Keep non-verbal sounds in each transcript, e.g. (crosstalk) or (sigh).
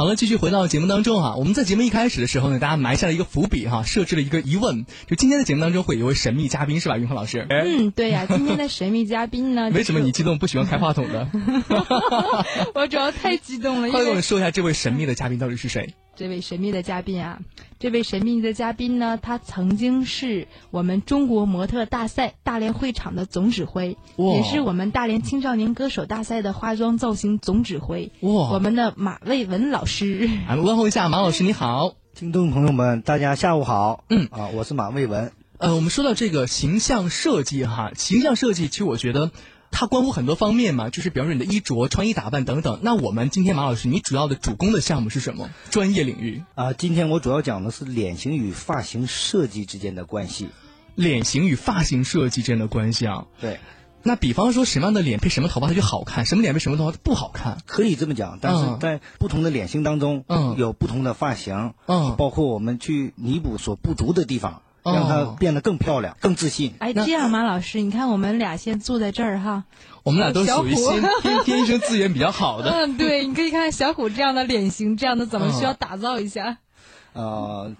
好了，继续回到节目当中哈。我们在节目一开始的时候呢，大家埋下了一个伏笔哈，设置了一个疑问，就今天的节目当中会有一位神秘嘉宾是吧，云鹏老师？嗯，对呀、今天的神秘嘉宾呢？为什么你激动不喜欢开话筒的？(laughs) 我主要太激动了，因 (laughs) 快给我们说一下这位神秘的嘉宾到底是谁？这位神秘的嘉宾啊，这位神秘的嘉宾呢，他曾经是我们中国模特大赛大连会场的总指挥，也是我们大连青少年歌手大赛的化妆造型总指挥。哇我们的马卫文老师。啊，问候一下马老师，你好。听众朋友们，大家下午好。嗯啊，我是马卫文。呃，我们说到这个形象设计哈，形象设计其实我觉得它关乎很多方面嘛，就是比方说你的衣着、穿衣打扮等等。那我们今天马老师，你主要的主攻的项目是什么？专业领域，啊，今天我主要讲的是脸型与发型设计之间的关系。脸型与发型设计之间的关系啊。对，那比方说什么样的脸配什么头发它就好看，什么脸配什么头发它不好看？可以这么讲，但嗯是在不同的脸型当中，嗯有不同的发型，嗯包括我们去弥补所不足的地方，哦让她变得更漂亮、更自信。哎，这样马老师，你看我们俩先坐在这儿哈。我们俩都属于先 (laughs) 天天生资源比较好的。嗯，对，你可以看看小虎这样的脸型，这样的怎么嗯需要打造一下？呃，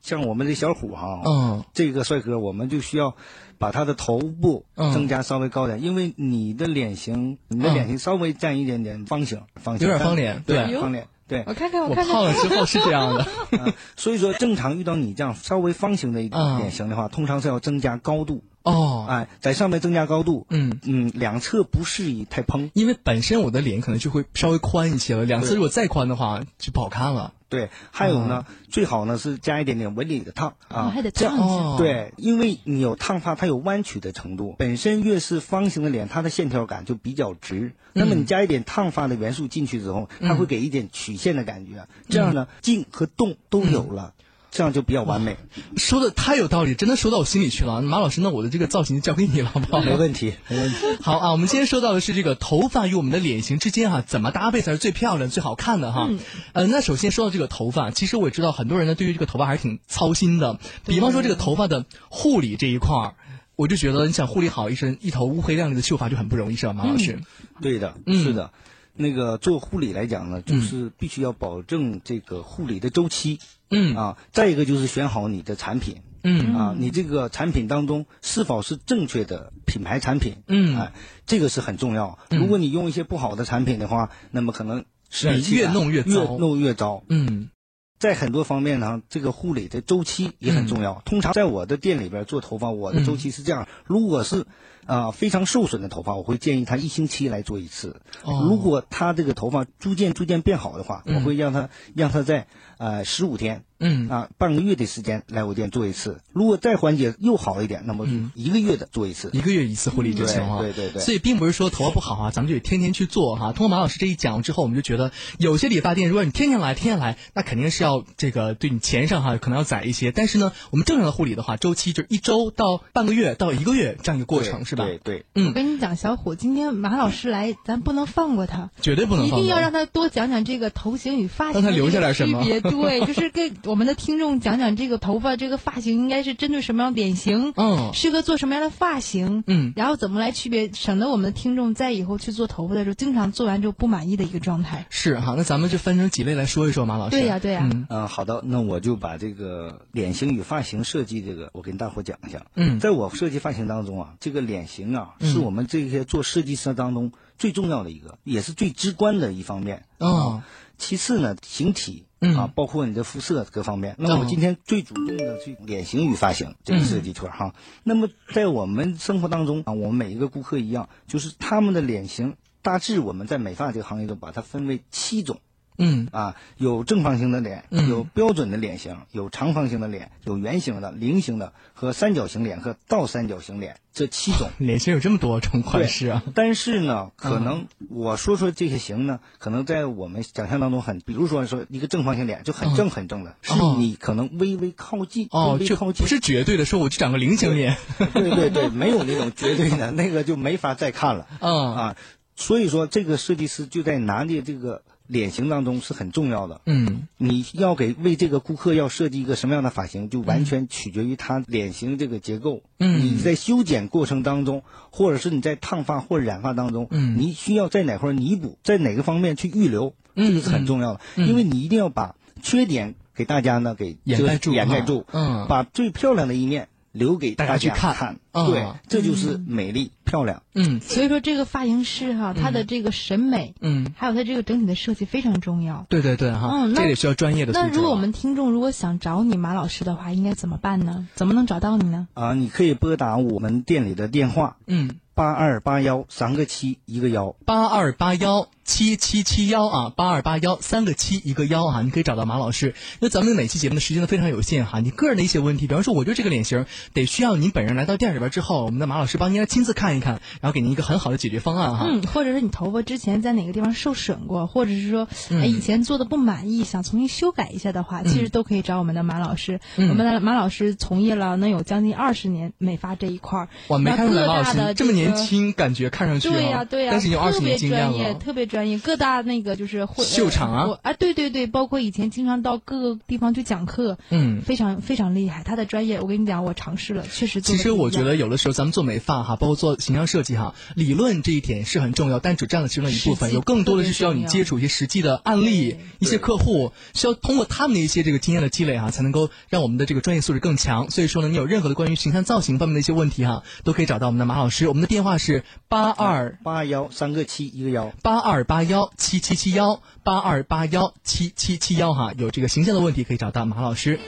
像我们这小虎哈，嗯这个帅哥，我们就需要把他的头部嗯增加稍微高点，因为你的脸型，你的脸型稍微占一点点方形，方形有点方脸对对，方脸，对。我看看，我看看。胖了之后是这样的。啊，(laughs) 所以说正常遇到你这样稍微方形的一个脸型的话，通常是要增加高度，哦，哎，在上面增加高度，嗯。嗯，两侧不适宜太蓬，因为本身我的脸可能就会稍微宽一些了，两侧如果再宽的话就不好看了。对，还有呢，最好呢是加一点点纹理的烫哦啊，还得这样烫一下。哦。对，因为你有烫发，它有弯曲的程度，本身越是方形的脸，它的线条感就比较直。那么你加一点烫发的元素进去之后，它会给一点曲线的感觉，这样呢，静和动都有了，这样就比较完美。说的太有道理，真的说到我心里去了。马老师，那我的这个造型就交给你了，好不好？没问题，没问题。好啊，我们今天说到的是这个头发与我们的脸型之间哈、怎么搭配才是最漂亮、最好看的哈。嗯呃，那首先说到这个头发，其实我也知道很多人呢对于这个头发还是挺操心的。比方说这个头发的护理这一块儿，我就觉得你想护理好一身一头乌黑亮丽的秀发就很不容易，是吧，马老师？对的，嗯是的。那个做护理来讲呢，就是必须要保证这个护理的周期，嗯。啊，再一个就是选好你的产品，嗯。啊，你这个产品当中是否是正确的品牌产品，嗯。哎，这个是很重要。如果你用一些不好的产品的话，那么可能是啊使气感越弄越糟。越弄越糟。嗯。在很多方面呢，这个护理的周期也很重要。通常在我的店里边做头发，我的周期是这样：如果是啊、非常受损的头发，我会建议他一星期来做一次。哦如果他这个头发逐渐逐渐变好的话，嗯我会让他让他在呃十五天嗯啊半个月的时间来我店做一次。如果再缓解又好一点，那么嗯一个月的做一次。一个月一次护理就行了。对对对对所以并不是说头发不好啊，咱们就得天天去做哈。通过马老师这一讲之后，我们就觉得有些理发店，如果你天天来，天天来，那肯定是要这个对你钱上哈可能要窄一些。但是呢，我们正常的护理的话，周期就是一周到半个月到一个月这样一个过程，对是吧？对对。嗯我跟你讲，小虎，今天马老师来，咱不能放过他，绝对不能放过一定要让他多讲讲这个头型与发型让他留下来什么。对，就是给我们的听众讲讲这个头发、这个发型应该是针对什么样的脸型，嗯适合做什么样的发型，嗯然后怎么来区别，省得我们的听众在以后去做头发的时候，经常做完之后不满意的一个状态。是哈。那咱们就分成几类来说一说，马老师。对呀对呀嗯嗯，好的，那我就把这个脸型与发型设计这个，我跟大伙讲一下。嗯在我设计发型当中啊，这个脸型啊，嗯是我们这些做设计师当中最重要的一个，也是最直观的一方面。哦啊，其次呢，形体。嗯啊，包括你的肤色各方面。那我今天最主动的去脸型与发型这个设计圈儿哈。那么在我们生活当中啊，我们每一个顾客一样，就是他们的脸型大致我们在美发这个行业中把它分为七种。嗯啊，有正方形的脸，嗯有标准的脸型，有长方形的脸，有圆形的、菱形的和三角形脸和倒三角形脸这七种。(laughs) 脸型有这么多种款式啊。但是呢，可能我说说这些型呢，可能在我们想象当中很，比如说说一个正方形脸就很正很正的，是哦你可能微微靠近，哦，这微微靠近不，是绝对的，说我就长个菱形脸。对对对，没有那种绝对的，那个就没法再看了嗯啊。所以说，这个设计师就在拿捏这个脸型当中是很重要的。嗯。你要给为这个顾客要设计一个什么样的发型，就完全取决于他脸型这个结构。嗯。你在修剪过程当中，或者是你在烫发或染发当中，嗯。你需要在哪块儿弥补，在哪个方面去预留，这个是很重要的，嗯因为你一定要把缺点给大家呢给掩盖住。掩盖住，嗯。把最漂亮的一面留给大家去看对，这就是美丽漂亮。嗯所以说这个发型师哈，他的这个审美，嗯，还有他这个整体的设计非常重要。对对对哈，这也需要专业的。那如果我们听众如果想找你马老师的话，应该怎么办呢？怎么能找到你呢？啊，你可以拨打我们店里的电话嗯八二八幺三个七一个幺。八二八幺七七七幺啊，八二八幺三个七一个幺啊，你可以找到马老师。因为咱们每期节目的时间都非常有限哈，你个人的一些问题，比方说我就这个脸型，得需要您本人来到店里边之后，我们的马老师帮您来亲自看一看，然后给您一个很好的解决方案哈。嗯，或者是你头发之前在哪个地方受损过，或者是说，嗯哎，以前做的不满意，想重新修改一下的话，其实都可以找我们的马老师。嗯我们的马老师从业了能有将近二十年美发这一块儿。哇，没看出来马老师这么年个轻，感觉看上去对呀、哈对呀、但是你有二十年经验专业，了。特别专业。各大那个就是会秀场啊啊，对对对，包括以前经常到各个地方去讲课，嗯非常非常厉害。他的专业，我跟你讲，我尝试了，确实其实我觉得有的时候咱们做美发哈，包括做形象设计哈，理论这一点是很重要，但只占了其中的一部分，有更多的是需要你接触一些实际的案例，一些客户，需要通过他们的一些这个经验的积累哈，才能够让我们的这个专业素质更强。所以说呢，你有任何的关于形象造型方面的一些问题哈，都可以找到我们的马老师，我们的电话是八二八幺三个七一个幺。八二八幺七七七幺八二八幺七七七幺哈，有这个形象的问题可以找到马老师。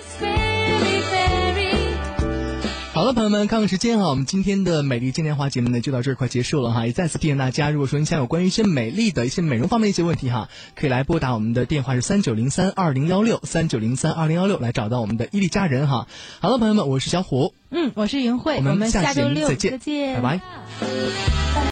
好了，朋友们，看看时间哈，我们今天的美丽嘉年华节目呢就到这儿快结束了哈，也再次提醒大家，如果说您想有关于一些美丽的一些美容方面的一些问题哈，可以来拨打我们的电话是三九零三二零幺六三九零三二零幺六来找到我们的伊利佳人哈。好了，朋友们，我是小虎，嗯，我是云慧，我们们下周六目再见见，拜拜。